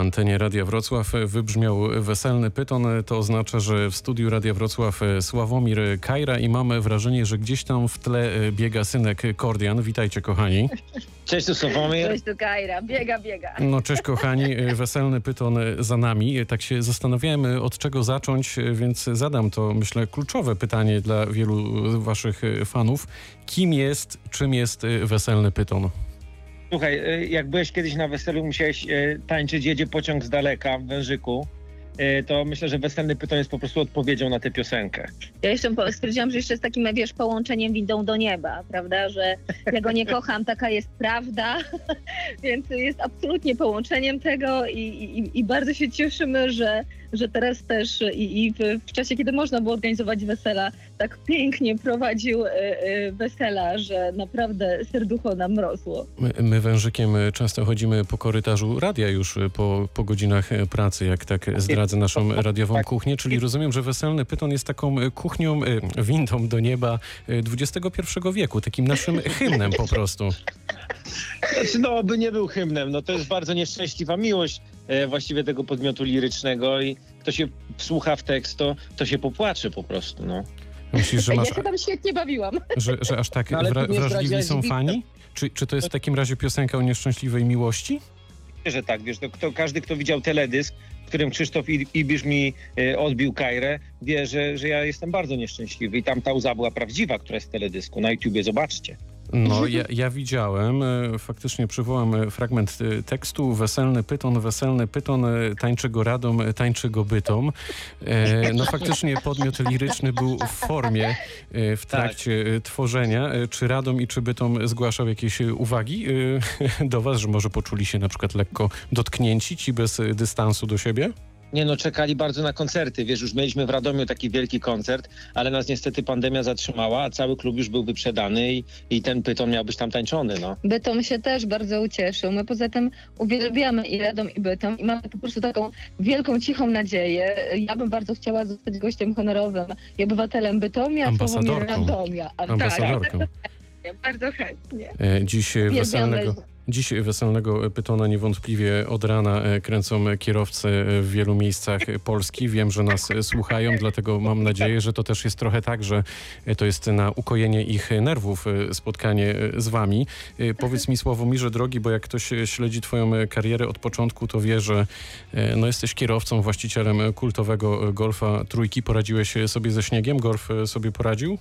antenie Radia Wrocław wybrzmiał weselny pyton. To oznacza, że w studiu Radia Wrocław Sławomir Kajra i mamy wrażenie, że gdzieś tam w tle biega synek Kordian. Witajcie kochani. Cześć, tu Sławomir. Cześć tu Kajra, biega, biega. No cześć kochani, weselny pyton za nami. Tak się zastanawiałem od czego zacząć, więc zadam to myślę kluczowe pytanie dla wielu waszych fanów. Kim jest, czym jest weselny pyton? Słuchaj, y, jak byłeś kiedyś na weselu, musiałeś y, tańczyć Jedzie pociąg z daleka w Wężyku, y, to myślę, że Weselny Pyton jest po prostu odpowiedzią na tę piosenkę. Ja jeszcze stwierdziłam, że jeszcze z takim, wiesz, połączeniem windą do nieba, prawda, że ja go nie kocham, taka jest prawda, więc jest absolutnie połączeniem tego i, i, i bardzo się cieszymy, że, że teraz też i, i w, w czasie, kiedy można było organizować wesela, tak pięknie prowadził y, y, wesela, że naprawdę serducho nam rosło. My, my wężykiem często chodzimy po korytarzu radia już po, po godzinach pracy, jak tak zdradzę naszą radiową Tak. kuchnię, czyli rozumiem, że weselny pyton jest taką kuchnią, e, windą do nieba e, XXI wieku, takim naszym hymnem po prostu. Znaczy, no, by nie był hymnem, no to jest bardzo nieszczęśliwa miłość e, właściwie tego podmiotu lirycznego i kto się wsłucha w tekst, to, to się popłacze po prostu, no. Myślisz, że, Ja masz, się tam świetnie bawiłam. że, że aż tak No, wra, wrażliwi są fani? Czy, czy to jest w takim razie piosenka o nieszczęśliwej miłości? że tak, wiesz, to kto, każdy, kto widział teledysk, w którym Krzysztof I- Ibisz mi e, odbił Kajrę, wie, że, że ja jestem bardzo nieszczęśliwy i tam ta łza była prawdziwa, która jest w teledysku. Na YouTubie zobaczcie. No, ja, ja widziałem, e, faktycznie przywołam e, fragment e, tekstu. Weselny pyton, weselny pyton, tańczy go radom, tańczy go bytom. No faktycznie podmiot liryczny był w formie w trakcie e, tworzenia. Czy radom i czy bytom zgłaszał jakieś uwagi do was, że może poczuli się na przykład lekko dotknięci ci bez dystansu do siebie? Nie no, czekali bardzo na koncerty. Wiesz, już mieliśmy w Radomiu taki wielki koncert, ale nas niestety pandemia zatrzymała, a cały klub już był wyprzedany i, i ten pyton miał być tam tańczony, no. Bytom się też bardzo ucieszył. My poza tym uwielbiamy i Radom i Bytom i mamy po prostu taką wielką, cichą nadzieję. Ja bym bardzo chciała zostać gościem honorowym i obywatelem Bytomia, Ambasadorką. Radomia. A, Ambasadorką. Tak, bardzo chętnie. E, Dziś e, Uwielbiamy. weselnego... Dziś weselnego pytona niewątpliwie od rana e, kręcą kierowcy e, w wielu miejscach Polski. Wiem, że nas e, słuchają, dlatego mam nadzieję, że to też jest trochę tak, że to jest na ukojenie ich nerwów spotkanie z wami. Powiedz mi Sławomirze drogi, bo jak ktoś śledzi twoją karierę od początku, to wie, że no, jesteś kierowcą, właścicielem kultowego Golfa Trójki. Poradziłeś sobie ze śniegiem? Golf sobie poradził?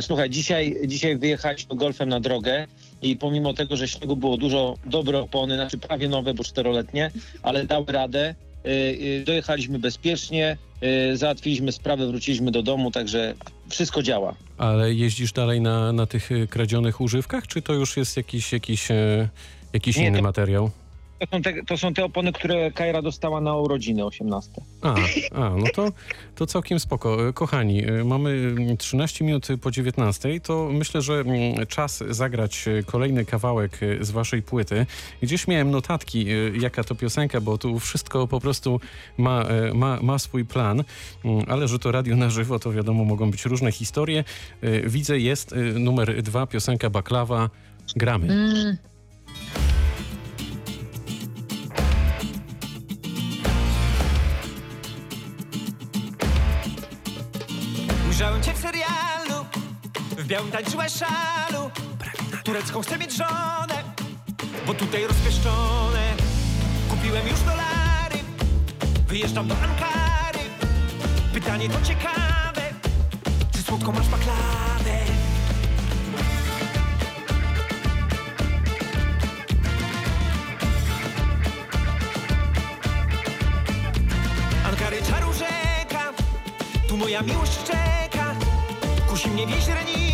Słuchaj, dzisiaj, dzisiaj wyjechaliśmy golfem na drogę i pomimo tego, że śniegu było dużo, dobre opony, znaczy prawie nowe, bo czteroletnie, ale dały radę. Y, y, Dojechaliśmy bezpiecznie, y, załatwiliśmy sprawę, wróciliśmy do domu, także wszystko działa. Ale jeździsz dalej na, na tych kradzionych używkach, czy to już jest jakiś, jakiś, e, jakiś Nie, inny materiał? To są, te, to są te opony, które Kajra dostała na urodziny 18. A, a no to, to całkiem spoko. E, Kochani, e, mamy mm, 13 minut po 19, to myślę, że mm, czas zagrać e, kolejny kawałek z waszej płyty. Gdzieś miałem notatki, jaka to piosenka, bo tu wszystko po prostu ma, ma, ma swój plan, Mm, ale że to radio na żywo, to wiadomo, mogą być różne historie. Widzę, jest numer dwa, piosenka Baklawa. Gramy. Mm. W białym tańczyłaś szalu. Turecką chcę mieć żonę Bo tutaj rozpieszczone. Kupiłem już dolary Wyjeżdżam do Ankary. Pytanie to ciekawe Czy słodko masz baklawę? Ankary czaru rzeka Tu moja miłość czeka. Kusi mnie w jej źrenicach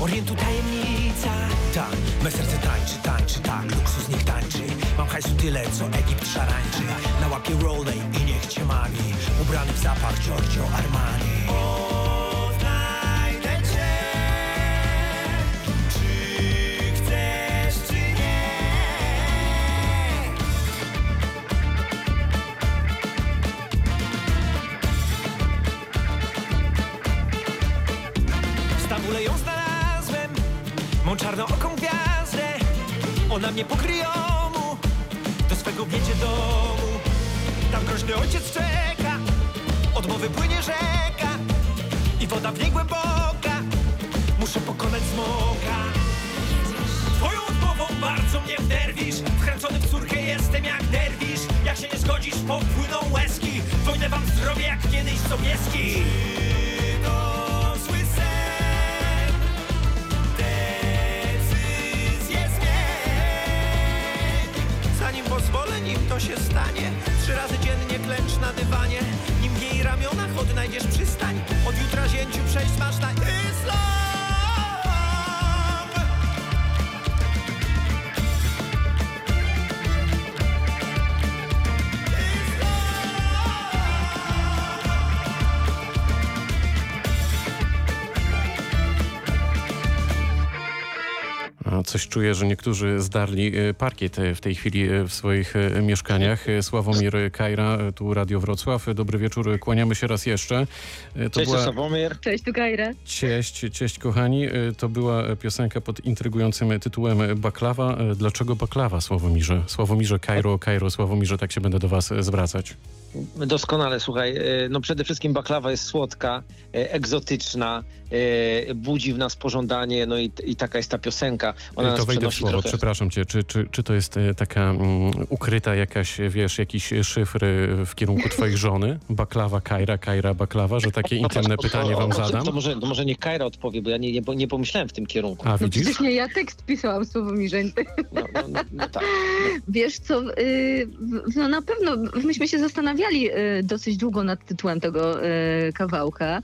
Orientu tajemnica. Tak, me serce tańczy, tańczy, tak Luksus niech tańczy. Mam hajsu tyle, co Egipt szarańczy. Na łapie rolej i niech cię mami Ubrany w zapach Giorgio Armani Ona mnie pokryjomu Do swego wiecie do domu. Tam groźny ojciec czeka, od mowy płynie rzeka. I woda w niej głęboka. Muszę pokonać smoka. Twoją odmową bardzo mnie wderwisz Wkręcony w córkę jestem jak derwisz. Jak się nie zgodzisz, popłyną łezki. Wojnę wam zrobię jak kiedyś Sobieski nim to się stanie Trzy razy dziennie klęcz na dywanie. Nim w jej ramionach odnajdziesz przystań. Od jutra zięciu przejść masz na Islam coś czuję, że niektórzy zdarli e, parkiet w tej chwili e, w swoich e, mieszkaniach. Sławomir Kajra, tu Radio Wrocław. Dobry wieczór, kłaniamy się raz jeszcze. To Cześć, była... Sławomir. Cześć, tu Kajra. Cześć, cześć kochani. To była piosenka pod intrygującym tytułem Baklawa. Dlaczego baklawa, Sławomirze? Sławomirze Kajro, Kajro, Sławomirze, tak się będę do was zwracać. Doskonale, słuchaj. e, No przede wszystkim baklawa jest słodka, e, egzotyczna, e, budzi w nas pożądanie, no i, i taka jest ta piosenka. Ona nas to wejdę w słowo, trochę... przepraszam cię. Czy, czy, czy to jest taka mm, ukryta jakaś, wiesz, jakiś szyfr w kierunku twojej żony? Baklawa, Kajra, Kajra, baklawa, że takie intymne To- pytanie wam zadam? To może, to może niech Kajra odpowie, bo ja nie, nie, nie pomyślałem w tym kierunku. A No widzisz? przecież nie ja tekst pisałam Sławomirze. No, no, no, no tak. Wiesz co, y, w- no na pewno myśmy się zastanawiali y, dosyć długo nad tytułem tego y, kawałka,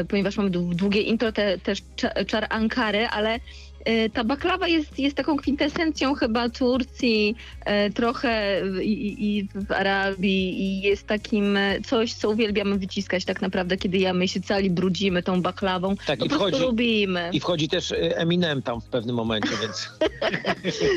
y, ponieważ mamy dłu- długie intro, te, też cza- czar Ankary, ale ta baklawa jest, jest taką kwintesencją chyba Turcji, y, trochę w- i, i w Arabii i jest takim y, coś, co uwielbiamy wyciskać tak naprawdę, kiedy jamy się cali brudzimy tą baklawą. Tak, Po i prostu wchodzi, lubimy. i wchodzi też e, Eminem tam w pewnym momencie, więc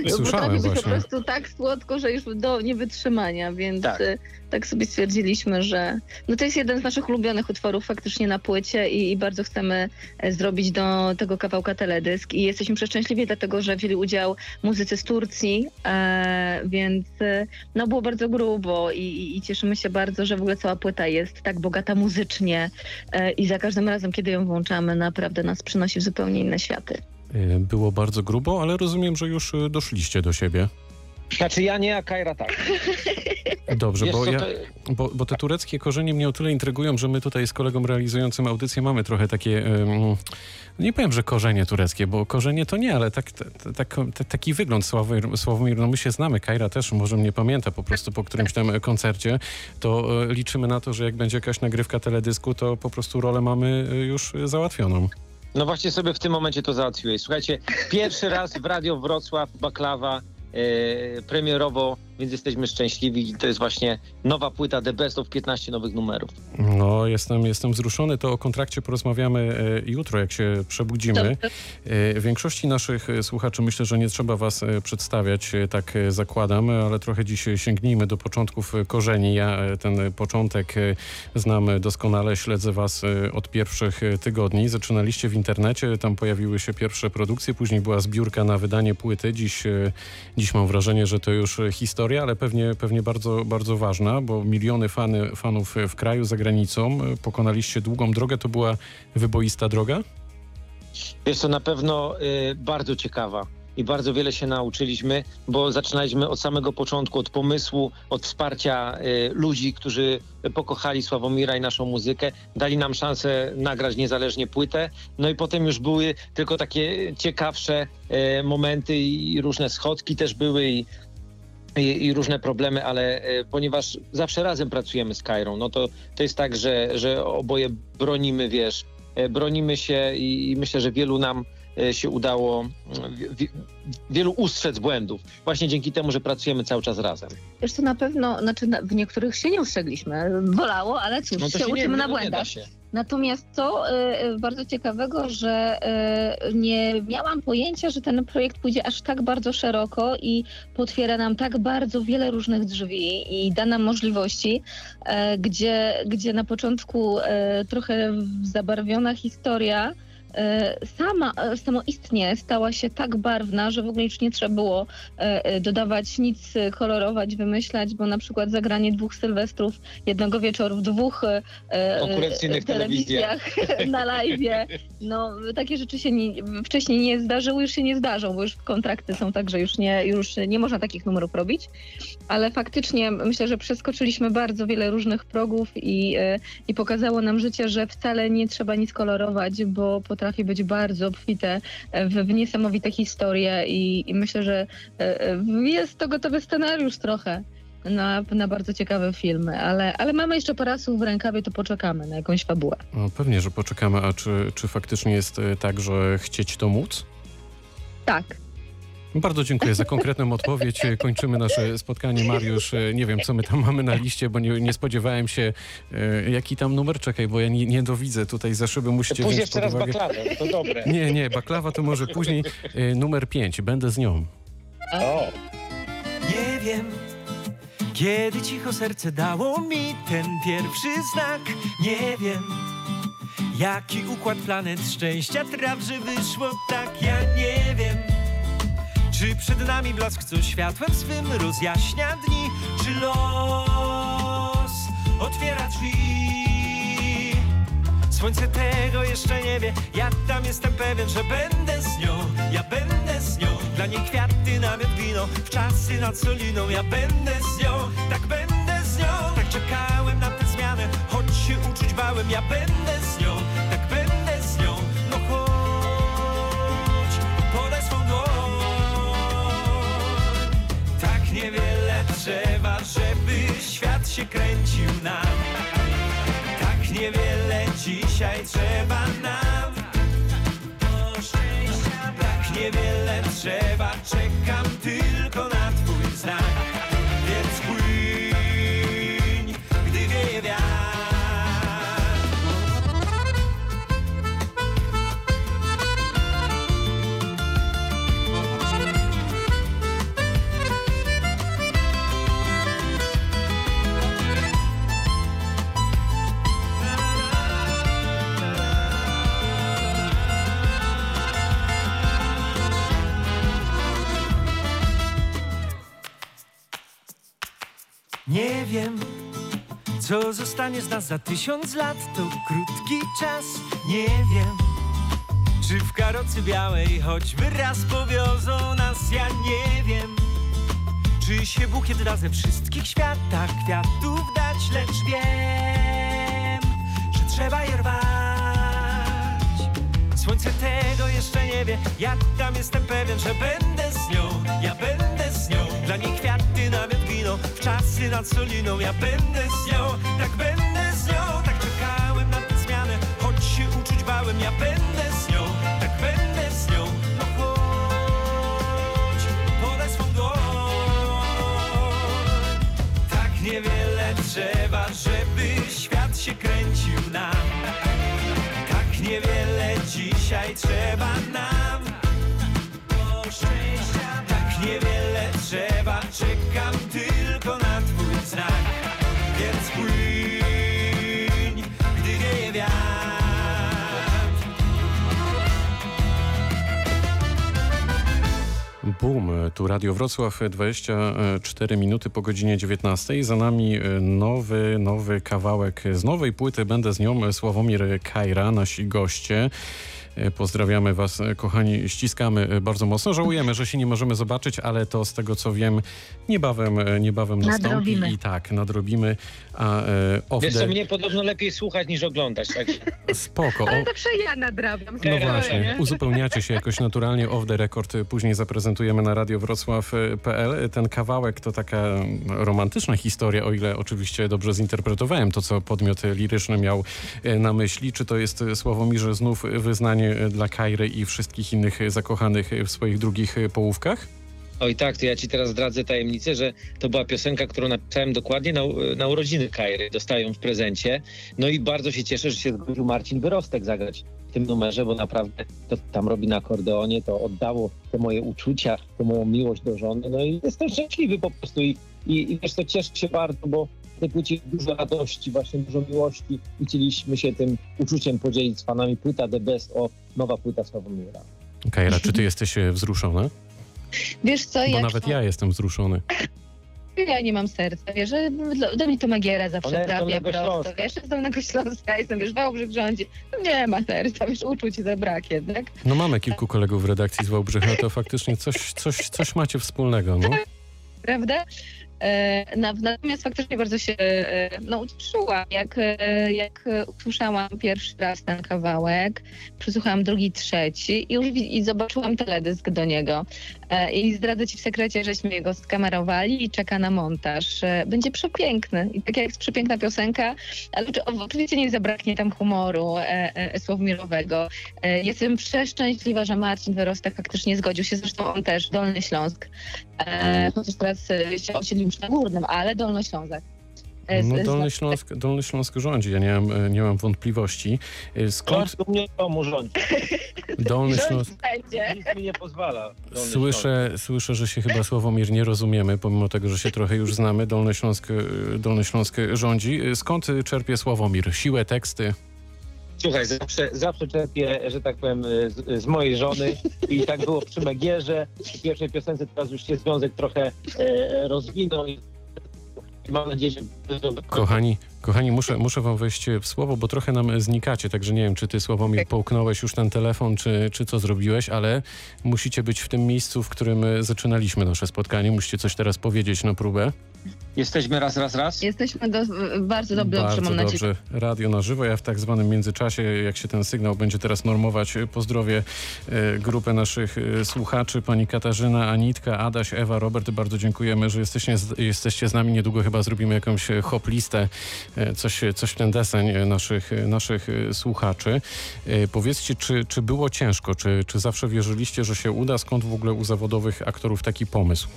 No, Słyszałem właśnie. po prostu tak słodko, że już do niewytrzymania, więc Tak. tak. sobie stwierdziliśmy, że no to jest jeden z naszych ulubionych utworów faktycznie na płycie i, i bardzo chcemy e, zrobić do tego kawałka teledysk i jesteśmy przeszczęśliwi dlatego, że wzięli udział muzycy z Turcji, e, więc e, no było bardzo grubo i, i, i cieszymy się bardzo, że w ogóle cała płyta jest tak bogata muzycznie e, i za każdym razem, kiedy ją włączamy, naprawdę nas przynosi w zupełnie inne światy. E, Było bardzo grubo, ale rozumiem, że już e, doszliście do siebie. Znaczy ja nie, a Kajra tak. Dobrze, Wiesz bo, ja, to, bo, bo te tureckie korzenie mnie o tyle intrygują, że my tutaj z kolegą realizującym audycję mamy trochę takie, em, nie powiem, że korzenie tureckie, bo korzenie to nie, ale tak, tak, tak, tak, taki wygląd Sławomir, Sławomir, no my się znamy, Kajra też może mnie pamięta po prostu po którymś tam koncercie, to e, liczymy na to, że jak będzie jakaś nagrywka teledysku, to po prostu rolę mamy e, już załatwioną. no właśnie sobie w tym momencie to załatwiłeś. Słuchajcie, pierwszy raz w Radio Wrocław, Baklawa, e, premierowo, więc jesteśmy szczęśliwi. To jest właśnie nowa płyta The Best of 15 nowych numerów. No, jestem, jestem wzruszony. To o kontrakcie porozmawiamy e, jutro, jak się przebudzimy. E, Większości naszych e, słuchaczy myślę, że nie trzeba was przedstawiać, tak zakładam, ale trochę dziś sięgnijmy do początków korzeni. Ja ten początek znam doskonale, śledzę was od pierwszych tygodni. Zaczynaliście w internecie, tam pojawiły się pierwsze produkcje, później była zbiórka na wydanie płyty. Dziś, dziś mam wrażenie, że to już e, historia, ale pewnie, pewnie bardzo, bardzo ważna, bo miliony fany, fanów w kraju, za granicą. E, Pokonaliście długą drogę, to była wyboista droga? Jest to na pewno y, bardzo ciekawa i bardzo wiele się nauczyliśmy, bo zaczynaliśmy od samego początku, od pomysłu, od wsparcia y, ludzi, którzy pokochali Sławomira i naszą muzykę, dali nam szansę nagrać niezależnie płytę, no i potem już były tylko takie ciekawsze y, momenty i różne schodki też były i i, i różne problemy, ale e, ponieważ zawsze razem pracujemy z Kairą, no to, to jest tak, że, że oboje bronimy, wiesz, e, bronimy się i, i myślę, że wielu nam e, się udało, wi- wi- wielu ustrzec błędów. Właśnie dzięki temu, że pracujemy cały czas razem. Wiesz to na pewno, znaczy na, w niektórych się nie ustrzegliśmy, bolało, ale cóż, No się, się uczymy nie, na no nie da błędach. Natomiast co y, y, bardzo ciekawego, że y, nie miałam pojęcia, że ten projekt pójdzie aż tak bardzo szeroko i potwiera nam tak bardzo wiele różnych drzwi i da nam możliwości, e, gdzie, gdzie na początku e, trochę zabarwiona historia e, sama, e, samoistnie stała się tak barwna, że w ogóle już nie trzeba było e, e, dodawać nic, e, kolorować, wymyślać, bo na przykład zagranie dwóch Sylwestrów jednego wieczoru w dwóch e, e, Konkurencyjnych telewizjach na live, no takie rzeczy się nie, wcześniej nie zdarzyły, już się nie zdarzą, bo już kontrakty są tak, że już nie, już nie można takich numerów robić, ale faktycznie myślę, że przeskoczyliśmy bardzo wiele różnych progów i, e, i pokazało nam życie, że wcale nie trzeba nic kolorować, bo potrafi być bardzo obfite e, w, w niesamowite historie i, i myślę, że e, e, jest to gotowy scenariusz trochę. Na, na bardzo ciekawe filmy, ale, ale mamy jeszcze parasol w rękawie, to poczekamy na jakąś fabułę. O, pewnie, że poczekamy, a czy, czy faktycznie jest tak, że chcieć to móc? Tak. Bardzo dziękuję za konkretną odpowiedź. Kończymy nasze spotkanie. Mariusz, nie wiem, co my tam mamy na liście, bo nie, nie spodziewałem się, e, jaki tam numer. Czekaj, bo ja nie, nie dowidzę tutaj za szyby. Musicie wziąć jeszcze pod raz uwagę. baklavę, to dobre. Nie, nie, baklawa to może później. E, Numer 5, będę z nią. O, Nie wiem, kiedy cicho serce dało mi ten pierwszy znak. Nie wiem, jaki układ planet szczęścia traw, że wyszło tak. Ja nie wiem, czy przed nami blask, co światłem swym rozjaśnia dni, czy los otwiera drzwi. Słońce tego jeszcze nie wie, ja tam jestem pewien, że będę z nią, ja będę z nią. Dla niej kwiaty, namiot wino, w czasy nad soliną, ja będę z nią, tak będę z nią. Tak czekałem na tę zmianę, choć się uczuć bałem, ja będę z zostanie z nas za tysiąc lat, to krótki czas. Nie wiem, czy w karocy białej choćby raz powiozą nas, ja nie wiem. Czy się bukiet da ze wszystkich światach kwiatów dać, lecz wiem, że trzeba je rwać. Słońce tego jeszcze nie wie, ja tam jestem pewien, że będę z nią, ja będę z nią. Dla niej kwiaty, namiot wino, w czasy nad soliną, ja będę z nią, tak będę Boom, tu Radio Wrocław, 24 minuty po godzinie 19. Za nami e, nowy, nowy kawałek z nowej płyty. Będę z nią Sławomir Kajra, nasi goście. E, Pozdrawiamy Was, e, kochani, ściskamy e, bardzo mocno. Żałujemy, że się nie możemy zobaczyć, ale to z tego co wiem, niebawem, niebawem nastąpi. Nadrobimy. I tak, nadrobimy. A e, wiesz co, mnie podobno lepiej słuchać niż oglądać, tak? Spoko. Ale O, zawsze ja nadrabiam. no właśnie, uzupełniacie się jakoś naturalnie. Off the record później zaprezentujemy na radiowrocław.pl. Ten kawałek to taka mm, romantyczna historia, o ile oczywiście dobrze zinterpretowałem to, co podmiot liryczny miał na myśli. Czy to jest y, Sławomirze znów wyznanie y, dla Kajry i wszystkich innych y, zakochanych y, w swoich drugich połówkach? Oj tak, to ja ci teraz zdradzę tajemnicę, że to była piosenka, którą napisałem dokładnie na, na urodziny Kairy. Dostają w prezencie. No i bardzo się cieszę, że się zgodził Marcin Wyrostek zagrać w tym numerze, bo naprawdę to tam robi na akordeonie, to oddało te moje uczucia, tę moją miłość do żony. No i jestem szczęśliwy po prostu i, i, i wiesz co, cieszę się bardzo, bo tej płycie dużo radości, właśnie dużo miłości i chcieliśmy się tym uczuciem podzielić z fanami. Płyta The Best o nowa płyta Sławomira. Kajra, czy ty jesteś e, wzruszona? Wiesz co, Bo jak nawet ja jestem wzruszony. ja nie mam serca, wiesz, do, do mnie to Magiera zawsze z trafia prosto, wiesz, z Dolnego Śląska, jestem, wiesz, Wałbrzych rządzi, no nie ma serca, wiesz, uczuć za brak jednak, No mamy kilku kolegów w redakcji z Wałbrzycha, to faktycznie coś, coś, coś macie wspólnego, no. prawda? E, na- Natomiast faktycznie bardzo się e, no, ucieszyłam, jak, e, jak usłyszałam pierwszy raz ten kawałek, przesłuchałam drugi, trzeci i, już i zobaczyłam teledysk do niego. E, I zdradzę ci w sekrecie, żeśmy jego skamerowali i czeka na montaż. E, Będzie przepiękny. I tak jak jest przepiękna piosenka, ale oczy- oczywiście nie zabraknie tam humoru e, e, słowmirowego. E, Jestem przeszczęśliwa, że Marcin Wyrostek faktycznie zgodził się, zresztą on też, Dolny Śląsk. E, chociaż teraz e, się osiedlił już na Górnym, ale Dolnoślązak. E, No Dolny Śląsk, Dolny Śląsk rządzi, ja nie mam, e, nie mam wątpliwości. E, Skąd Skąd mnie komu rządzi? Dolny Śląsk... Nic mi nie pozwala. Dolny Słyszę, słyszę, że się chyba Sławomir nie rozumiemy, pomimo tego, że się trochę już znamy. Dolny Śląsk, Dolny Śląsk rządzi. Skąd czerpie Sławomir? Siłę, teksty? Słuchaj, zawsze, zawsze czerpię, że tak powiem, z, z mojej żony i tak było przy Megierze, przy pierwszej piosence, teraz już się związek trochę e, rozwinął mam nadzieję, że... Kochani, kochani muszę, muszę wam wejść w słowo, bo trochę nam znikacie, także nie wiem, czy ty Sławomir połknąłeś już ten telefon, czy, czy co zrobiłeś, ale musicie być w tym miejscu, w którym e, zaczynaliśmy nasze spotkanie. Musicie coś teraz powiedzieć na próbę. Jesteśmy raz, raz, raz. Jesteśmy do, bardzo dobrze, Bardzo mam nadzieję. dobrze. Radio na żywo. Ja w tak zwanym międzyczasie, jak się ten sygnał będzie teraz normować, e, pozdrowię e, grupę naszych e, słuchaczy. Pani Katarzyna, Anitka, Adaś, Ewa, Robert. Bardzo dziękujemy, że jesteście z, jesteście z nami. Niedługo chyba zrobimy jakąś hop listę, coś, coś w ten deseń e, naszych, e, naszych e, słuchaczy. E, Powiedzcie, czy, czy było ciężko? Czy, czy zawsze wierzyliście, że się uda? Skąd w ogóle u zawodowych aktorów taki pomysł?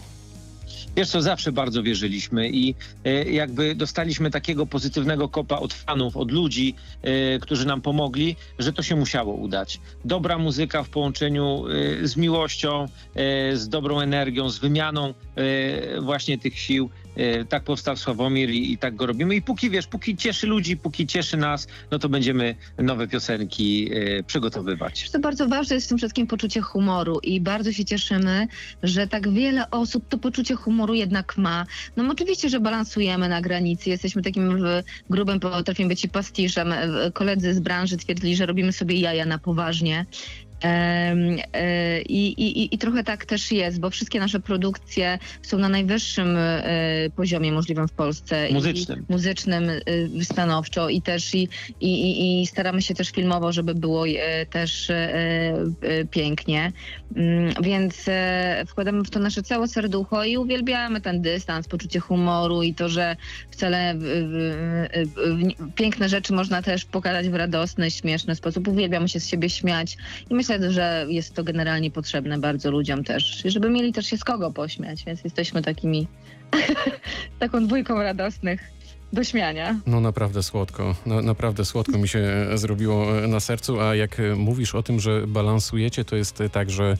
Wiesz co, zawsze bardzo wierzyliśmy i e, jakby dostaliśmy takiego pozytywnego kopa od fanów, od ludzi, e, którzy nam pomogli, że to się musiało udać. Dobra muzyka w połączeniu e, z miłością, e, z dobrą energią, z wymianą e, właśnie tych sił. E, Tak powstał Sławomir i, i tak go robimy. I póki wiesz, póki cieszy ludzi, póki cieszy nas, no to będziemy nowe piosenki e, przygotowywać. Co bardzo ważne jest w tym wszystkim poczucie humoru i bardzo się cieszymy, że tak wiele osób to poczucie humoru jednak ma. No oczywiście, że balansujemy na granicy, jesteśmy takim grubym, potrafimy być i pastiszem. E, Koledzy z branży twierdzili, że robimy sobie jaja na poważnie. E, I, i, I trochę tak też jest, bo wszystkie nasze produkcje są na najwyższym e, poziomie możliwym w Polsce. I- Muzycznym. muzycznym, e, stanowczo i też i, i, i, staramy się też filmowo, żeby było też pięknie. Mm, Więc wkładamy w to nasze całe serducho i uwielbiamy ten dystans, poczucie humoru i to, że wcale piękne rzeczy można też pokazać w radosny, śmieszny sposób. Uwielbiamy się z siebie śmiać i myślę, że jest to generalnie potrzebne bardzo ludziom też, żeby mieli też się z kogo pośmiać, więc jesteśmy takimi taką dwójką radosnych do śmiania. No naprawdę słodko, na, naprawdę słodko mi się e, zrobiło e, na sercu, a jak e, mówisz o tym, że balansujecie, to jest tak, że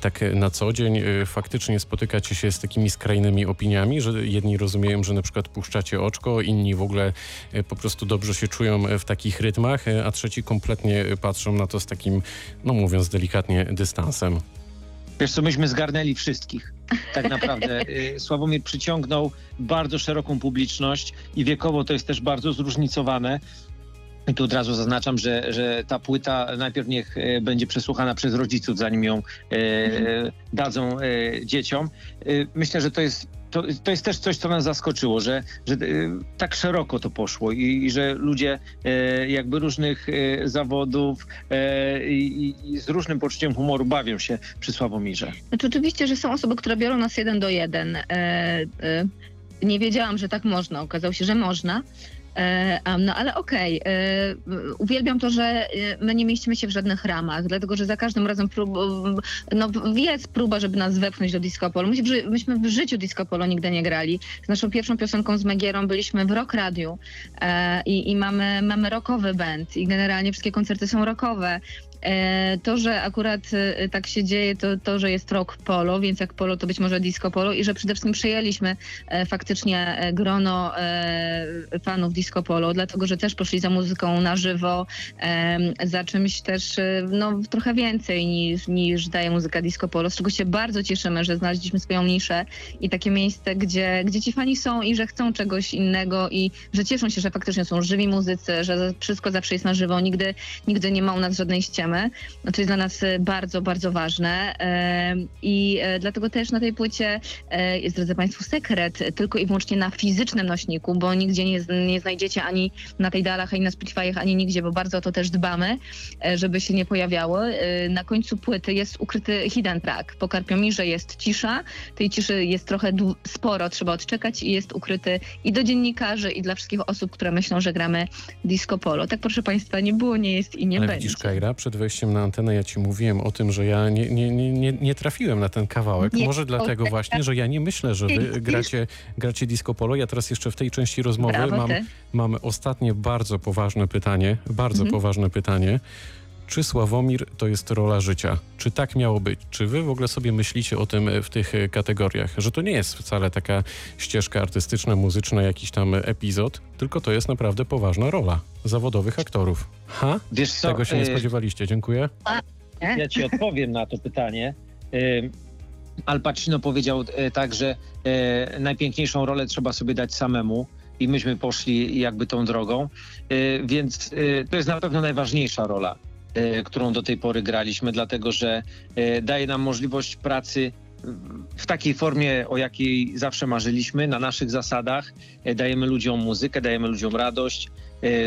tak na co dzień faktycznie spotykacie się z takimi skrajnymi opiniami, że jedni rozumieją, że na przykład puszczacie oczko, inni w ogóle po prostu dobrze się czują w takich rytmach, a trzeci kompletnie patrzą na to z takim, no mówiąc delikatnie, dystansem. Wiesz co, myśmy zgarnęli wszystkich. Tak naprawdę. Y, Sławomir przyciągnął bardzo szeroką publiczność i wiekowo to jest też bardzo zróżnicowane. I tu od razu zaznaczam, że, że ta płyta najpierw niech e, będzie przesłuchana przez rodziców, zanim ją e, dadzą e, dzieciom. E, myślę, że to jest, to, to jest też coś, co nas zaskoczyło, że, że e, tak szeroko to poszło i, i że ludzie e, jakby różnych e, zawodów i, i z różnym poczuciem humoru bawią się przy Sławomirze. Znaczy oczywiście, że są osoby, które biorą nas jeden do jeden. E, e, nie wiedziałam, że tak można. Okazało się, że można. No ale okej, e, uwielbiam to, że e, my nie mieścimy się w żadnych ramach, dlatego że za każdym razem prób, no, jest próba, żeby nas wepchnąć do disco polo. Myśmy, w życiu disco polo nigdy nie grali. Z naszą pierwszą piosenką z Megierą byliśmy w rock radiu e, i, i mamy, mamy rockowy band i generalnie wszystkie koncerty są rockowe. E, To, że akurat e, tak się dzieje, to to, że jest rok polo, więc jak polo, to być może disco polo i że przede wszystkim przejęliśmy e, faktycznie grono fanów disco polo, dlatego, że też poszli za muzyką na żywo, za czymś też no, trochę więcej niż, niż daje muzyka disco polo, z czego się bardzo cieszymy, że znaleźliśmy swoją niszę i takie miejsce, gdzie, gdzie ci fani są i że chcą czegoś innego i że cieszą się, że faktycznie są żywi muzycy, że wszystko zawsze jest na żywo, nigdy, nigdy nie ma u nas żadnej ściemy. No, to jest dla nas e, bardzo, bardzo ważne i e, dlatego też na tej płycie e, zdradzę Państwu sekret, e, tylko i wyłącznie na fizycznym nośniku, bo nigdzie nie, nie znajdziecie ani na tej dalach, ani na Spotify'ach, ani nigdzie, bo bardzo o to też dbamy, żeby się nie pojawiało. Na końcu płyty jest ukryty hidden track. Po Karpiomirze jest cisza, tej ciszy jest trochę sporo, trzeba odczekać i jest ukryty i do dziennikarzy, i dla wszystkich osób, które myślą, że gramy disco polo. Tak proszę Państwa, nie było, nie jest i nie Ale będzie. widzisz, Kajra, przed wejściem na antenę ja ci mówiłem o tym, że ja nie, nie, nie, nie, trafiłem na ten kawałek. Nie, Może dlatego o, właśnie, że ja nie myślę, że wy gracie, gracie disco polo. Ja teraz jeszcze w tej części rozmowy Brawo, mam, mam ostatnie bardzo poważne pytanie. Bardzo Mhm. poważne pytanie. Czy Sławomir to jest rola życia? Czy tak miało być? Czy wy w ogóle sobie myślicie o tym e, w tych e, kategoriach? Że to nie jest wcale taka ścieżka artystyczna, muzyczna, jakiś tam epizod, tylko to jest naprawdę poważna rola zawodowych aktorów. Ha? Wiesz co, Tego się nie y, spodziewaliście. Dziękuję. Ja ci odpowiem na to pytanie. Al Pacino powiedział e, tak, że e, najpiękniejszą rolę trzeba sobie dać samemu i myśmy poszli jakby tą drogą, E, więc e, to jest na pewno najważniejsza rola, e, którą do tej pory graliśmy, dlatego że e, daje nam możliwość pracy w takiej formie, o jakiej zawsze marzyliśmy, na naszych zasadach. E, Dajemy ludziom muzykę, dajemy ludziom radość, e,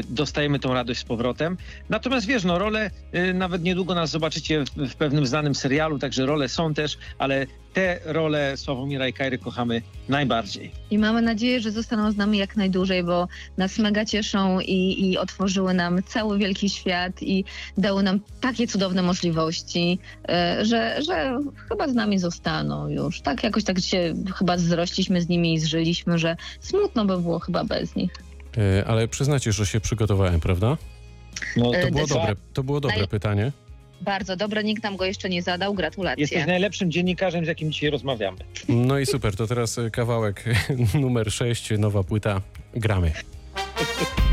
dostajemy tą radość z powrotem. Natomiast wiesz, no role, y, nawet niedługo nas zobaczycie w, w pewnym znanym serialu, także role są też, ale te role Sławomira i Kajry kochamy najbardziej. I mamy nadzieję, że zostaną z nami jak najdłużej, bo nas mega cieszą i, i otworzyły nam cały wielki świat i dały nam takie cudowne możliwości, e, że, że chyba z nami zostaną już. Tak jakoś tak się chyba zrośliśmy z nimi i zżyliśmy, że smutno by było chyba bez nich. E, Ale przyznacie, że się przygotowałem, prawda? No, E, To było dobre, to było dobre naj- pytanie. Bardzo dobre, nikt nam go jeszcze nie zadał. Gratulacje. Jesteś najlepszym dziennikarzem, z jakim dzisiaj rozmawiamy. No i super, to teraz kawałek numer 6, nowa płyta. Gramy.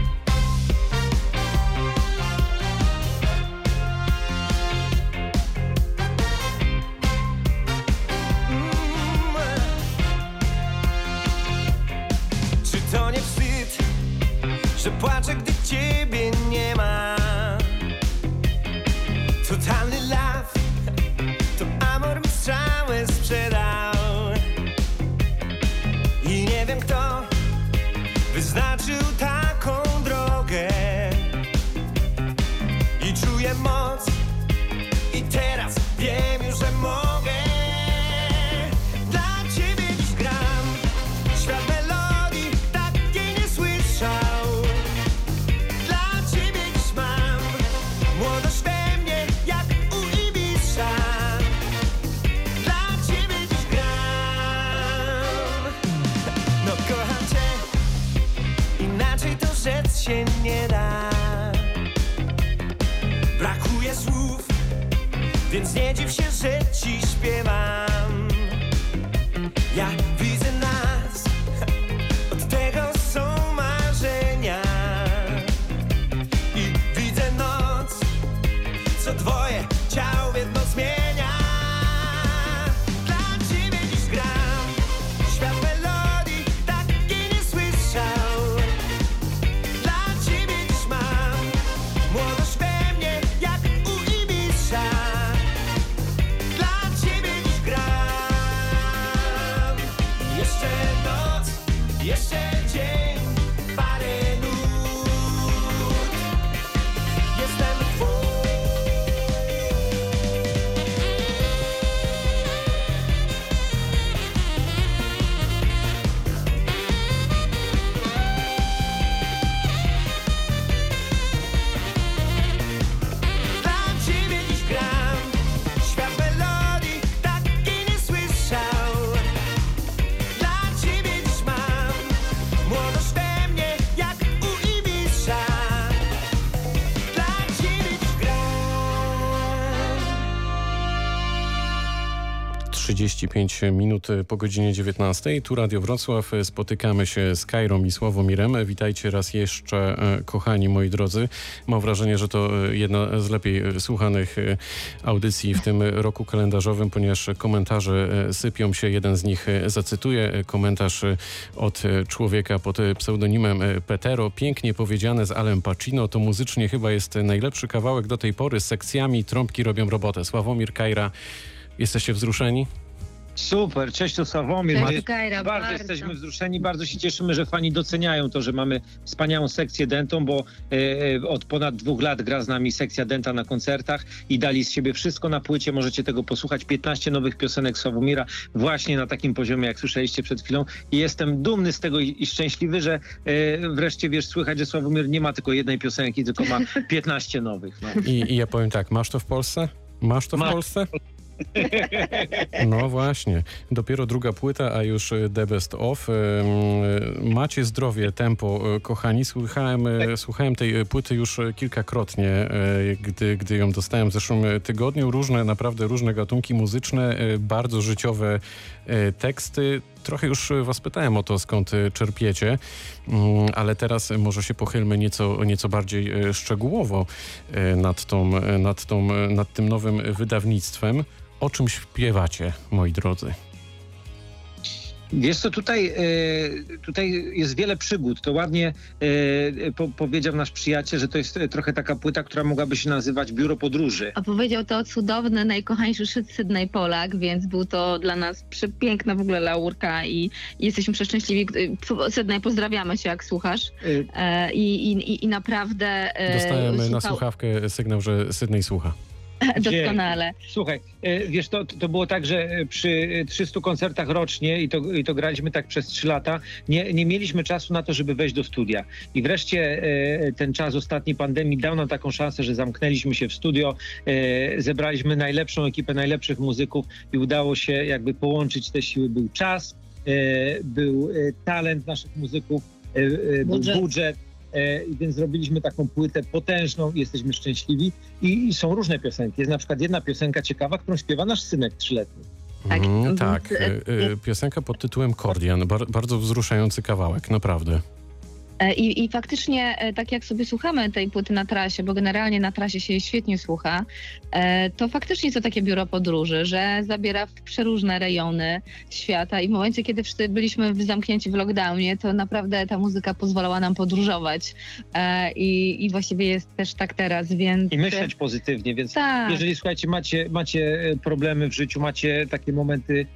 Więc nie dziw się, że ci śpiewam 35 minut po godzinie 19. Tu Radio Wrocław. Spotykamy się z Kajrą i Sławomirem. Witajcie raz jeszcze, e, kochani moi drodzy. Mam wrażenie, że to e, jedna z lepiej e, słuchanych audycji w tym roku kalendarzowym, ponieważ komentarze sypią się. Jeden z nich zacytuję. Komentarz od człowieka pod pseudonimem Petero. Pięknie powiedziane z Alem Pacino. To muzycznie chyba jest najlepszy kawałek do tej pory. Z sekcjami trąbki robią robotę. Sławomir Kajra. Jesteście wzruszeni? Super, cześć to Sławomir. Cześć, Kajra, bardzo, bardzo. jesteśmy wzruszeni, bardzo się cieszymy, że fani doceniają to, że mamy wspaniałą sekcję dentą, bo e, e, od ponad dwóch lat gra z nami sekcja denta na koncertach i dali z siebie wszystko na płycie, możecie tego posłuchać. 15 nowych piosenek Sławomira właśnie na takim poziomie, jak słyszeliście przed chwilą i jestem dumny z tego i, i szczęśliwy, że e, wreszcie wiesz, słychać, że Sławomir nie ma tylko jednej piosenki, tylko ma 15 nowych. No. I, I ja powiem tak, masz to w Polsce? Masz to w Polsce? No właśnie. Dopiero druga płyta, a już The Best Of. Macie zdrowie, tempo, e, kochani. Słuchałem, e, słuchałem tej e, płyty już kilkakrotnie, gdy, gdy ją dostałem w zeszłym tygodniu. Różne, naprawdę różne gatunki muzyczne, bardzo życiowe teksty. Trochę już e, was pytałem o to, skąd e, czerpiecie, Mm, ale teraz e, może się pochylmy nieco, nieco bardziej e, szczegółowo e, nad, tą, e, nad, tą, e, nad tym nowym wydawnictwem. O czym śpiewacie, moi drodzy? Wiesz co, tutaj, e, tutaj jest wiele przygód. To ładnie e, po, powiedział nasz przyjaciel, że to jest e, trochę taka płyta, która mogłaby się nazywać Biuro Podróży. A powiedział to cudowny, najkochańszy Szyd Sydney Polak, więc był to dla nas przepiękna w ogóle laurka i, jesteśmy przeszczęśliwi. Sydney, pozdrawiamy cię, jak słuchasz. I, i, I naprawdę e, Dostałem na słuchał- słuchawkę sygnał, że Sydney słucha. doskonale. Słuchaj, e, wiesz, to, to było tak, że przy 300 koncertach rocznie i to, i to graliśmy tak przez 3 lata, nie, nie mieliśmy czasu na to, żeby wejść do studia. I wreszcie e, ten czas ostatniej pandemii dał nam taką szansę, że zamknęliśmy się w studio, e, zebraliśmy najlepszą ekipę najlepszych muzyków i udało się jakby połączyć te siły. Był czas, e, był e, talent naszych muzyków, e, e, był Budżet. budżet. E, więc zrobiliśmy taką płytę potężną i jesteśmy szczęśliwi. I, I są różne piosenki. Jest na przykład jedna piosenka ciekawa, którą śpiewa nasz synek trzyletni. Tak, Mm, więc, tak. E, e, Piosenka pod tytułem Kordian. Bar bardzo wzruszający kawałek, naprawdę. E, I, I faktycznie, e, tak jak sobie słuchamy tej płyty na trasie, bo generalnie na trasie się jej świetnie słucha, e, to faktycznie to takie biuro podróży, że zabiera w przeróżne rejony świata i w momencie, kiedy wszyscy byliśmy w zamknięci w lockdownie, to naprawdę ta muzyka pozwalała nam podróżować i, i właściwie jest też tak teraz, więc... I myśleć pozytywnie, więc Tak. jeżeli słuchajcie, macie, macie problemy w życiu, macie takie momenty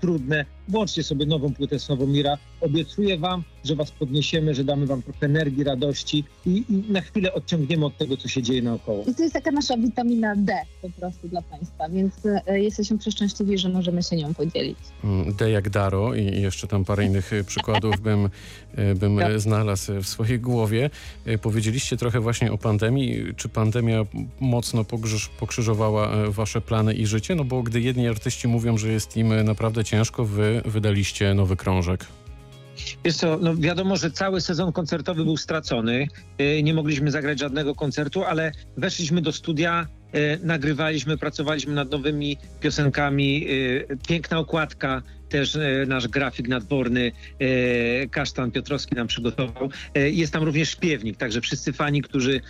trudne, włączcie sobie nową płytę Sławomira. Obiecuję wam, że was podniesiemy, że damy wam trochę energii, radości i, i na chwilę odciągniemy od tego, co się dzieje naokoło. I to jest taka nasza witamina D po prostu dla Państwa, więc e, jesteśmy przeszczęśliwi, że możemy się nią podzielić. Mm, D jak Daro i jeszcze tam parę innych e, przykładów bym, e, bym znalazł w swojej głowie. Powiedzieliście trochę właśnie o pandemii. Czy pandemia mocno pogrzyż, pokrzyżowała wasze plany i życie? No bo gdy jedni artyści mówią, że jest im naprawdę ciężko, wy wydaliście nowy krążek. Wiesz co, no wiadomo, że cały sezon koncertowy był stracony. E, Nie mogliśmy zagrać żadnego koncertu, ale weszliśmy do studia, e, nagrywaliśmy, pracowaliśmy nad nowymi piosenkami. e, Piękna okładka, też e, nasz grafik nadworny, e, Kasztan Piotrowski nam przygotował. E, Jest tam również śpiewnik, także wszyscy fani, którzy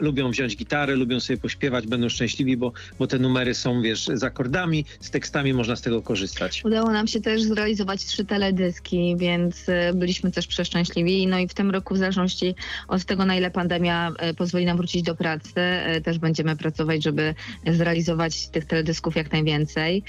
lubią wziąć gitarę, lubią sobie pośpiewać, będą szczęśliwi, bo, bo te numery są, wiesz, z akordami, z tekstami, można z tego korzystać. Udało nam się też zrealizować trzy teledyski, więc byliśmy też przeszczęśliwi. No i w tym roku, w zależności od tego, na ile pandemia pozwoli nam wrócić do pracy, też będziemy pracować, żeby zrealizować tych teledysków jak najwięcej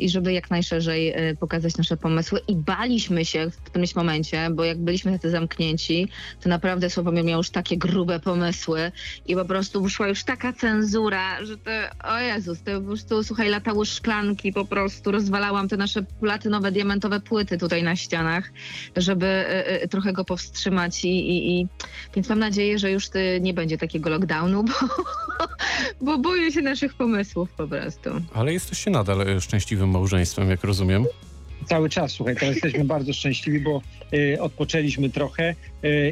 i żeby jak najszerzej pokazać nasze pomysły. I baliśmy się w którymś momencie, bo jak byliśmy tacy zamknięci, to naprawdę Sławomir miał już takie grube pomysły i po prostu wyszła już taka cenzura, że to, o Jezus, to po prostu, słuchaj, latały szklanki, po prostu rozwalałam te nasze platynowe, diamentowe płyty tutaj na ścianach, żeby y, y, trochę go powstrzymać i, i, i więc mam nadzieję, że już y, nie będzie takiego lockdownu, bo, bo boję się naszych pomysłów po prostu. Ale jesteście nadal e, szczęśliwym małżeństwem, jak rozumiem. Cały czas, słuchaj, teraz jesteśmy bardzo szczęśliwi, bo y, odpoczęliśmy trochę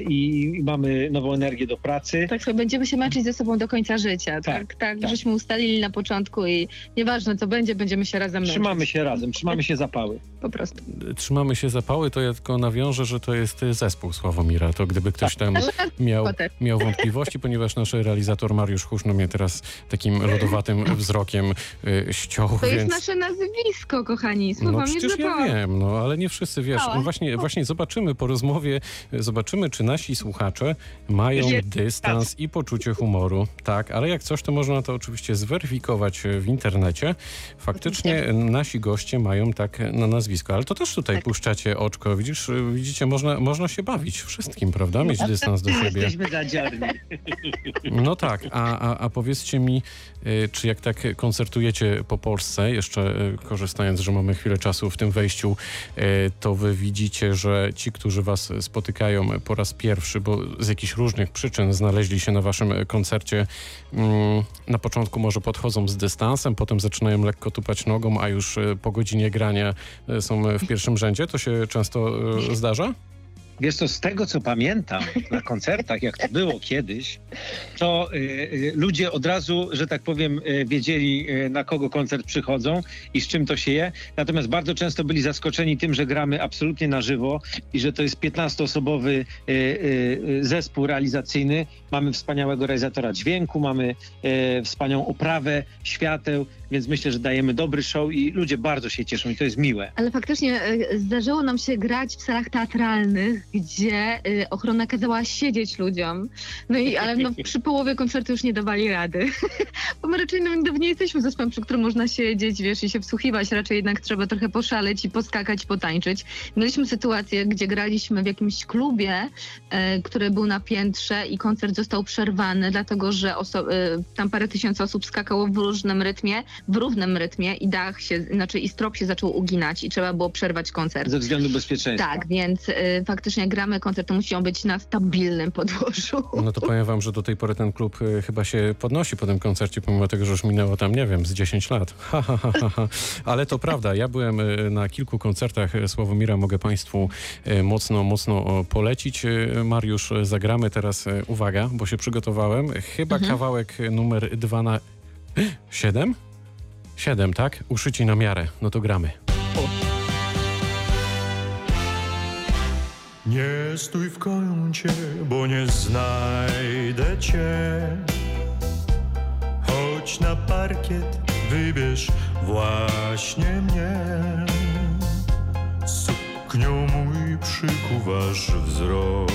i, i mamy nową energię do pracy. Tak sobie będziemy się męczyć ze sobą do końca życia. Tak, tak, tak. żeśmy ustalili na początku i nieważne co będzie, będziemy się razem męczyć. Trzymamy się razem, trzymamy się zapały. Po prostu. Trzymamy się zapały, to ja tylko nawiążę, że to jest zespół Sławomira. To gdyby ktoś tam miał, Potem. miał wątpliwości, ponieważ nasz realizator Mariusz Huszno mnie teraz takim lodowatym wzrokiem y, ściął, To jest więc... nasze nazwisko, kochani. No Słowa przecież ja wiem, no ale nie wszyscy wiesz. No właśnie, właśnie zobaczymy po rozmowie, y, zobaczymy, czy nasi słuchacze mają dystans i poczucie humoru. Tak, ale jak coś, to można to oczywiście zweryfikować y, w internecie. Faktycznie nasi goście mają tak na nazwisko, ale to też tutaj Tak. puszczacie oczko. Widzisz, y, widzicie, można, można się bawić wszystkim, prawda? Mieć dystans do siebie. Jesteśmy zadziarni. No tak, a, a, a powiedzcie mi, czy jak tak koncertujecie po Polsce, jeszcze y, korzystając, że mamy chwilę czasu w tym wejściu, y, to wy widzicie, że ci, którzy was spotykają po raz pierwszy, bo z jakichś różnych przyczyn znaleźli się na waszym koncercie, mm, na początku może podchodzą z dystansem, potem zaczynają lekko tupać nogą, a już y, po godzinie grania y, są w pierwszym rzędzie. To się często y, zdarza? Wiesz co, z tego co pamiętam na koncertach, jak to było kiedyś, to y, y, ludzie od razu, że tak powiem, y, wiedzieli y, na kogo koncert przychodzą i z czym to się je. Natomiast bardzo często byli zaskoczeni tym, że gramy absolutnie na żywo i że to jest 15-osobowy y, y, zespół realizacyjny. Mamy wspaniałego realizatora dźwięku, mamy wspaniałą oprawę świateł, więc myślę, że dajemy dobry show i ludzie bardzo się cieszą i to jest miłe. Ale faktycznie zdarzyło nam się grać w salach teatralnych, gdzie e, ochrona kazała siedzieć ludziom. No i ale no, przy połowie koncertu już nie dawali rady. Bo my raczej no, nie jesteśmy zespołem, przy którym można siedzieć, wiesz, i się wsłuchiwać. Raczej jednak trzeba trochę poszaleć i poskakać, potańczyć. Mieliśmy sytuację, gdzie graliśmy w jakimś klubie, e, który był na piętrze i koncert został przerwany, dlatego że oso- e, tam parę tysięcy osób skakało w różnym rytmie, w równym rytmie i dach się, znaczy i strop się zaczął uginać i trzeba było przerwać koncert. Ze względu bezpieczeństwa. Tak, więc y, faktycznie jak gramy koncert, to musi on być na stabilnym podłożu. No to powiem wam, że do tej pory ten klub y, chyba się podnosi po tym koncercie, pomimo tego, że już minęło tam, nie wiem, z 10 lat. Ha, ha, ha, ha, ha. Ale to prawda, ja byłem y, na kilku koncertach y, Sławomira, mogę państwu mocno, mocno polecić. Mariusz, zagramy teraz, uwaga, bo się przygotowałem, chyba Mhm. kawałek numer 2 na... 7? 7, tak? Uszyci na miarę. No to gramy. Nie stój w kącie, bo nie znajdę cię. Chodź na parkiet, wybierz właśnie mnie. Suknią mój przykuwasz wzrok.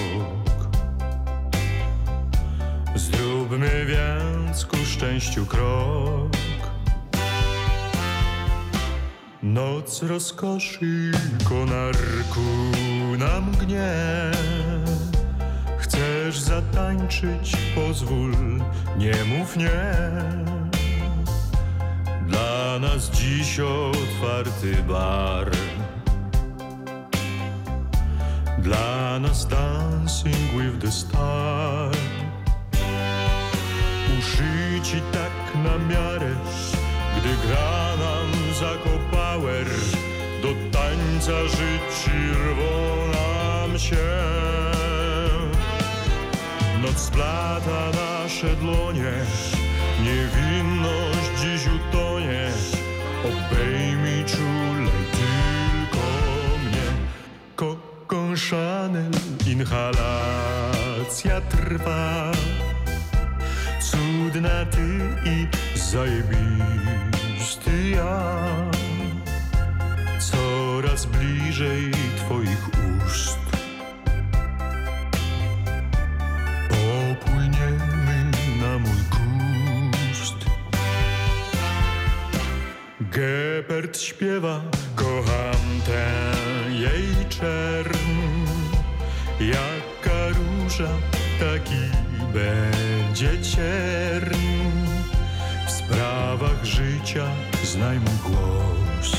Zróbmy więc ku szczęściu krok. Noc rozkoszy konarku na mgnie Chcesz zatańczyć, pozwól, nie mów nie. Dla nas dziś otwarty bar. Dla nas dancing with the stars Uszyci tak na miarę, gdy gra nam zakopower, do tańca nam się. Noc splata nasze dłonie, niewinność dziś utonie. Obejmij czulej tylko mnie. Kokon Chanel, inhalacja trwa. Cudna ty i zajebisty ja Coraz bliżej twoich Gepard śpiewa, kocham tę jej czern Jaka róża, taki będzie ciern W sprawach życia znaj głos.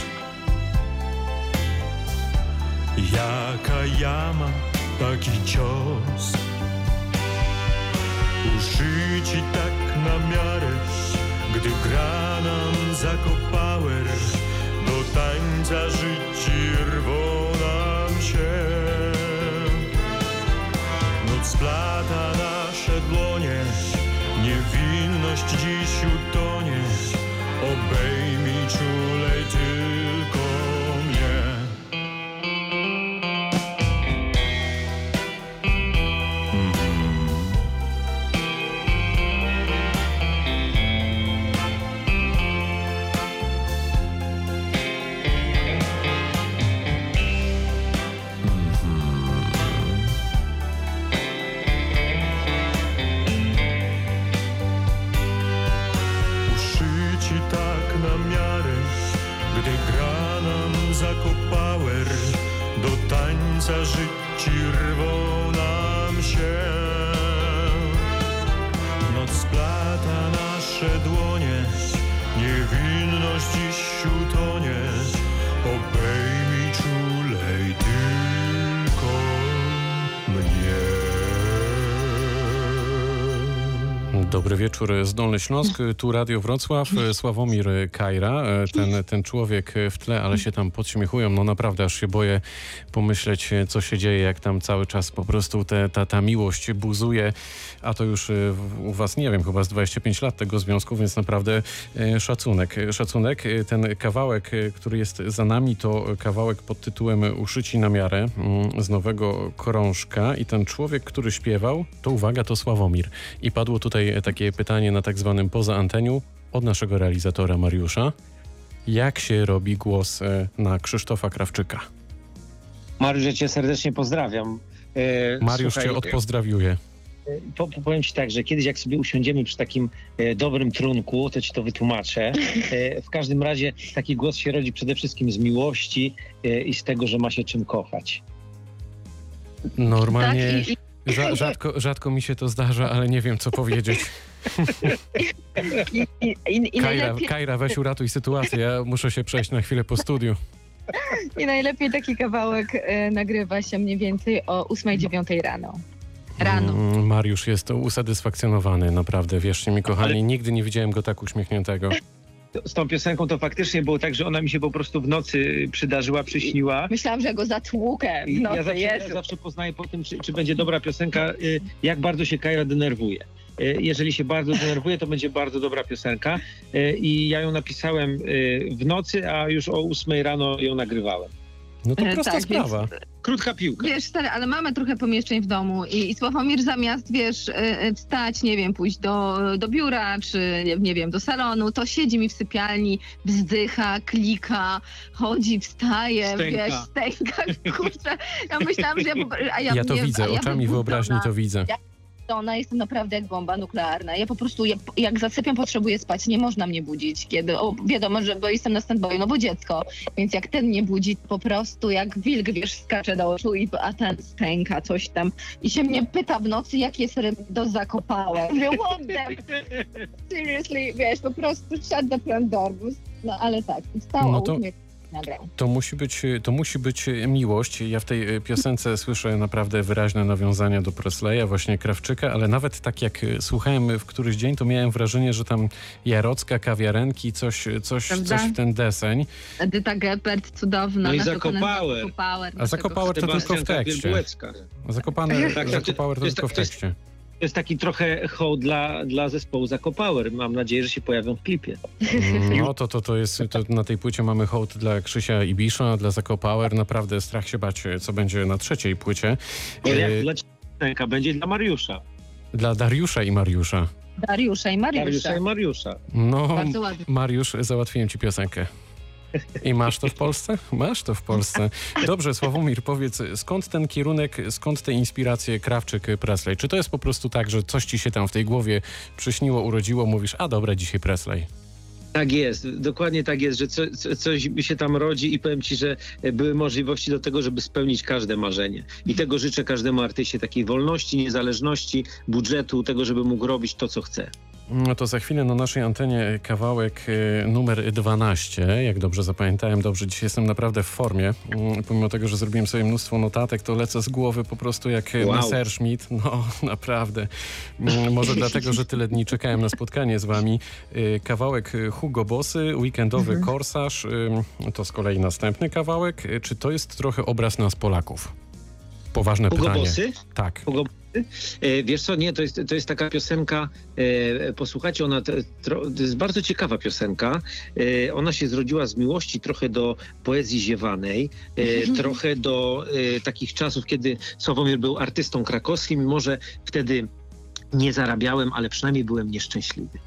Jaka jama, taki cios. Uszyci tak na miarę Gdy gra nam zakopower Do tańca życi rwą nam się. Noc splata nasze dłonie, niewinność dziś utonie, obejmij czulej ty. Dobry wieczór, Zdolny Śląsk, tu Radio Wrocław, Sławomir Kajra, ten, ten człowiek w tle, ale się tam podśmiechują, no naprawdę aż się boję pomyśleć, co się dzieje, jak tam cały czas po prostu te, ta, ta miłość buzuje, a to już w- u was, nie wiem, chyba z 25 lat tego związku, więc naprawdę y, szacunek. Szacunek, ten kawałek, który jest za nami, to kawałek pod tytułem Uszyci na miarę mm, z nowego krążka. I ten człowiek, który śpiewał, to uwaga, to Sławomir. I padło tutaj e, takie pytanie na tak zwanym poza anteniu od naszego realizatora Mariusza. Jak się robi głos e, na Krzysztofa Krawczyka? Mariusz, ja cię serdecznie pozdrawiam. E, Mariusz słuchaj, cię odpozdrawiuje. Po, po, powiem ci tak, że kiedyś jak sobie usiądziemy przy takim e, dobrym trunku, to ci to wytłumaczę. E, w każdym razie taki głos się rodzi przede wszystkim z miłości e, i z tego, że ma się czym kochać. Normalnie Tak, rzadko, rzadko mi się to zdarza, ale nie wiem co powiedzieć. i, i, i, i, Kajra, najlepiej, Kajra, weź uratuj sytuację, ja muszę się przejść na chwilę po studiu. I najlepiej taki kawałek e, nagrywa się mniej więcej o 8-9 rano. Rano. Mm, Mariusz jest usatysfakcjonowany, naprawdę. Wierzcie mi, kochani, nigdy nie widziałem go tak uśmiechniętego. Z tą piosenką to faktycznie było tak, że ona mi się po prostu w nocy przydarzyła, przyśniła. Myślałam, że go zatłukę w nocy. ja zawsze, ja zawsze poznaję po tym, czy, czy będzie dobra piosenka, y, jak bardzo się Kajra denerwuje. Y, Jeżeli się bardzo denerwuje, to będzie bardzo dobra piosenka. Y, I ja ją napisałem y, w nocy, a już o 8 rano ją nagrywałem. No to E, prosta tak, sprawa. Krótka piłka. Wiesz, stary, ale mamy trochę pomieszczeń w domu i, i Sławomir zamiast, wiesz, e, e, wstać, nie wiem, pójść do, do biura czy, nie- nie wiem, do salonu, to siedzi mi w sypialni, wzdycha, klika, chodzi, wstaje, Stęka. wiesz, stęka, kurczę. Ja myślałam, że ja... po- A ja, Ja to nie- widzę, ja oczami wyobraźni to widzę. Ona jestem naprawdę jak bomba nuklearna. Ja po prostu, jak, jak zasypiam, potrzebuję spać. Nie można mnie budzić, kiedy, o, wiadomo, że bo jestem na standby, no bo dziecko. Więc jak ten mnie budzi, po prostu jak wilk, wiesz, skacze do oczu, i, a ten stęka coś tam. I się mnie pyta w nocy, jakie ryb do zakopałem. Mówię, what the... Seriously, wiesz, po prostu shut the front door. No ale tak, wstał, No to- to... To musi, być, to musi być miłość. Ja w tej e, piosence słyszę naprawdę wyraźne nawiązania do Presleya, właśnie Krawczyka, ale nawet tak jak e, słuchałem w któryś dzień, to miałem wrażenie, że tam Jarocka, kawiarenki, coś, coś, Prawda? coś w ten deseń. Edyta Geppert, cudowna. No i wykonawca Zakopałer, A Zakopałer to tylko w tekście. Zakopane, Tak, Zakopałer to to jest- tylko w to jest- tekście. To jest taki trochę hołd dla, dla zespołu Zakopauer. Mam nadzieję, że się pojawią w klipie. Mm, No to, to, to jest, to na tej płycie mamy hołd dla Krzysia Ibisza, dla Zakopauer. Naprawdę strach się bać, co będzie na trzeciej płycie. No E, jak dla piosenka będzie dla Mariusza. Dla Dariusza i Mariusza. Dariusza i Mariusza. Mariusza i Mariusza. No, Bardzo ładnie. Mariusz, załatwiłem ci piosenkę. I masz to w Polsce? Masz to w Polsce. Dobrze, Sławomir, powiedz, skąd ten kierunek, skąd te inspiracje Krawczyk-Presley? Czy to jest po prostu tak, że coś ci się tam w tej głowie przyśniło, urodziło, mówisz, a dobra, dzisiaj Presley. Tak jest, dokładnie tak jest, że co, co, coś się tam rodzi i powiem ci, że były możliwości do tego, żeby spełnić każde marzenie. I tego życzę każdemu artyście, takiej wolności, niezależności, budżetu, tego, żeby mógł robić to, co chce. No to za chwilę na naszej antenie kawałek e, numer 12. Jak dobrze zapamiętałem, dobrze, dzisiaj jestem naprawdę w formie. Mm, Pomimo tego, że zrobiłem sobie mnóstwo notatek, to lecę z głowy po prostu jak wow. Wow. Messerschmitt. No, naprawdę. Mm, Może dlatego, że tyle dni czekałem na spotkanie z wami. E, Kawałek Hugo Bossy, weekendowy korsarz. e, To z kolei następny kawałek. Czy to jest trochę obraz nas Polaków? Poważne Hugo pytanie. Bossy? Tak. Hugo Wiesz co, nie, to jest, to jest taka piosenka, e, posłuchajcie, ona te, tro, to jest bardzo ciekawa piosenka. E, ona się zrodziła z miłości trochę do poezji ziewanej, e, trochę do e, takich czasów, kiedy Sławomir był artystą krakowskim, mimo że wtedy nie zarabiałem, ale przynajmniej byłem nieszczęśliwy.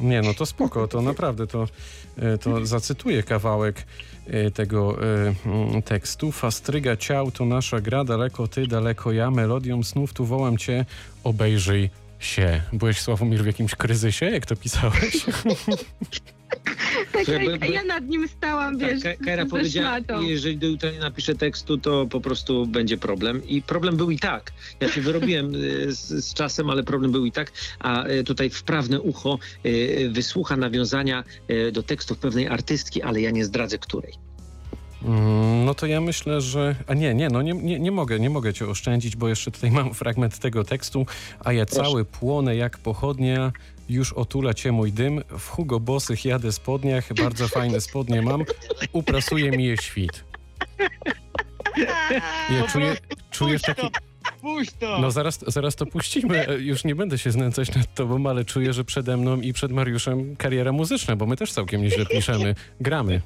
Nie, no to spoko, to naprawdę, to, e, to zacytuję kawałek e, tego e, tekstu. Fastryga ciał to nasza gra, daleko ty, daleko ja, melodią snów tu wołam cię, obejrzyj się. Byłeś, Sławomir, w jakimś kryzysie, jak to pisałeś? Tak, ja, ja nad nim stałam, wiesz, Tak, Ka- Kajra powiedziała, jeżeli do jutra nie napiszę tekstu, to po prostu będzie problem. I problem był i tak. Ja się wyrobiłem y, z, z czasem, ale problem był i tak. A y, tutaj wprawne ucho y, wysłucha nawiązania y, do tekstów pewnej artystki, ale ja nie zdradzę której. Mm, No to ja myślę, że... A nie, nie, no nie, nie, nie mogę, nie mogę cię oszczędzić, bo jeszcze tutaj mam fragment tego tekstu. A ja Proszę. cały płonę jak pochodnia, już otula cię mój dym, w Hugo Bosych jadę spodniach, bardzo fajne spodnie mam, uprasuje mi je świt. Ja czuję, czujesz taki... Puść to! No zaraz, zaraz to puścimy. Już nie będę się znęcać nad tobą, ale czuję, że przede mną i przed Mariuszem kariera muzyczna, bo my też całkiem nieźle piszemy. Gramy.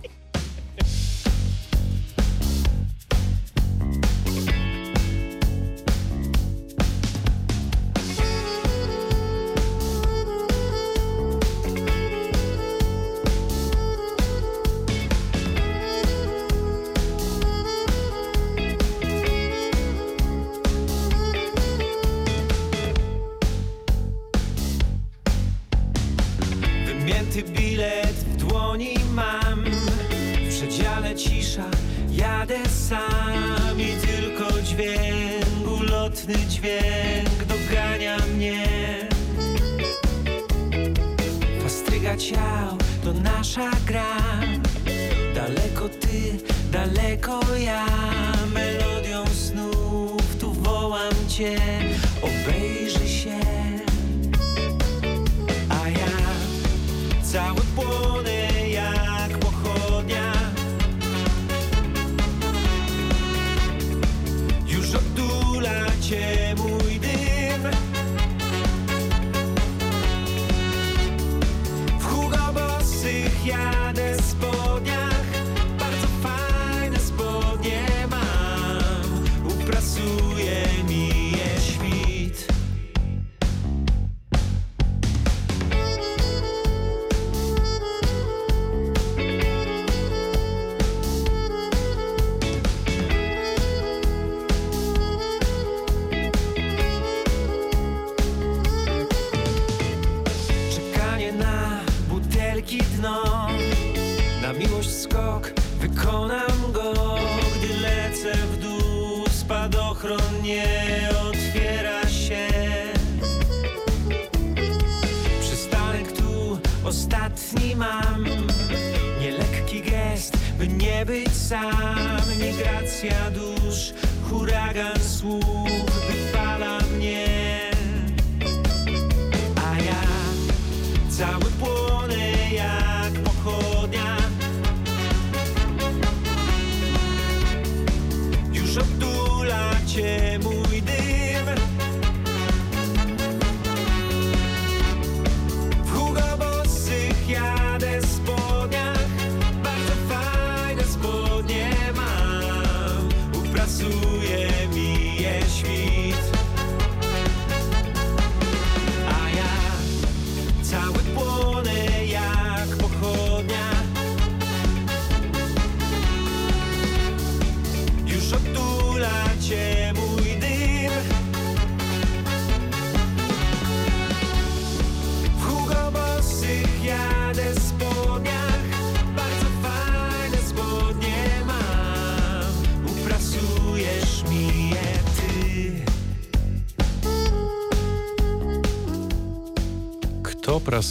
Świt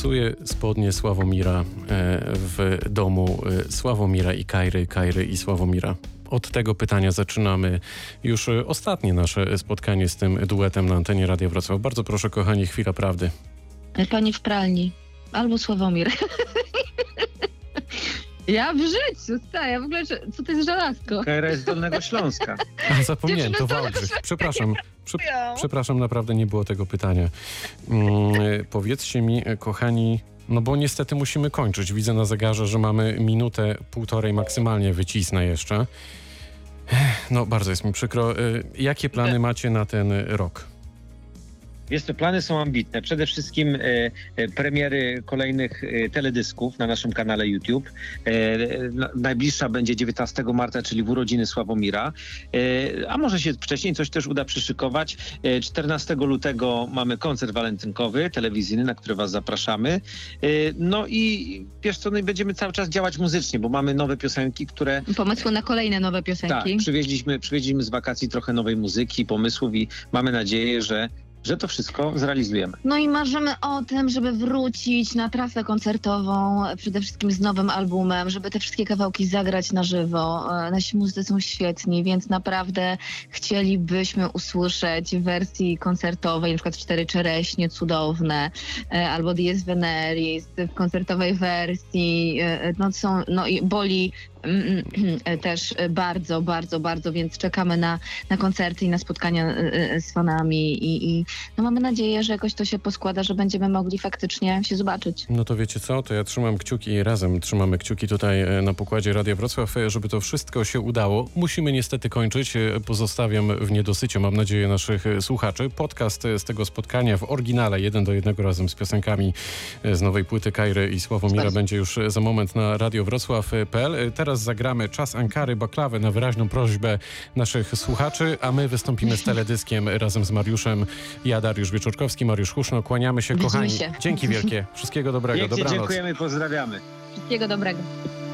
Kto prasuje spodnie Sławomira e, w domu e, Sławomira i Kajry, Kajry i Sławomira? Od tego pytania zaczynamy już e, ostatnie nasze spotkanie z tym duetem na antenie Radia Wrocław. Bardzo proszę, kochani, chwila prawdy. Pani w pralni. Albo Sławomir. Ja w życiu, stary, ja w ogóle, co to jest żelazko? Jest z Dolnego Śląska. A, zapomniałem, to Wałbrzych. Przepraszam. Prze przepraszam, naprawdę nie było tego pytania. Mm, e, powiedzcie mi, e, kochani, no bo niestety musimy kończyć. Widzę na zegarze, że mamy minutę, półtorej maksymalnie wycisnę jeszcze. No, bardzo jest mi przykro. E, Jakie plany macie na ten rok? Wiesz co, plany są ambitne. Przede wszystkim e, e, premiery kolejnych e, teledysków na naszym kanale YouTube. Na- najbliższa będzie 19 marca, czyli w urodziny Sławomira. A może się wcześniej coś też uda przyszykować. E, 14 lutego mamy koncert walentynkowy, telewizyjny, na który was zapraszamy. No i wiesz co, no i będziemy cały czas działać muzycznie, bo mamy nowe piosenki, które Pomysły na kolejne nowe tak, piosenki. przywieźliśmy, przywieźliśmy z wakacji trochę nowej muzyki, pomysłów i mamy nadzieję, że, że to wszystko zrealizujemy. No i marzymy o tym, żeby wrócić na trasę koncertową, przede wszystkim z nowym albumem, żeby te wszystkie kawałki zagrać na żywo. E, Nasi muzycy są świetni, więc naprawdę chcielibyśmy usłyszeć w wersji koncertowej, na przykład Cztery Czereśnie, cudowne, e, albo Dies Veneris w koncertowej wersji. e, No, są, no i boli też e, bardzo, bardzo, bardzo, więc czekamy na, na koncerty i na spotkania e, e, z fanami i, i no mamy nadzieję, że jakoś to się poskłada, że będziemy mogli faktycznie się zobaczyć. No to wiecie co, to ja trzymam kciuki i razem trzymamy kciuki tutaj e, na pokładzie Radia Wrocław, e, żeby to wszystko się udało. Musimy niestety kończyć. E, Pozostawiam w niedosycie, mam nadzieję, naszych e, słuchaczy. Podcast e, z tego spotkania w oryginale, jeden do jednego razem z piosenkami e, z nowej płyty Kairy i Sławomira będzie już e, za moment na radiowrocław.pl. E, Teraz zagramy Czas Ankary Baklawę na wyraźną prośbę naszych słuchaczy, a my wystąpimy z teledyskiem razem z Mariuszem. Ja, Dariusz Wieczorkowski, Mariusz Huszno. Kłaniamy się, Widzimy kochani. się. Dzięki wielkie. Wszystkiego dobrego. Pięknie Dobranoc. dziękujemy, pozdrawiamy. Wszystkiego dobrego.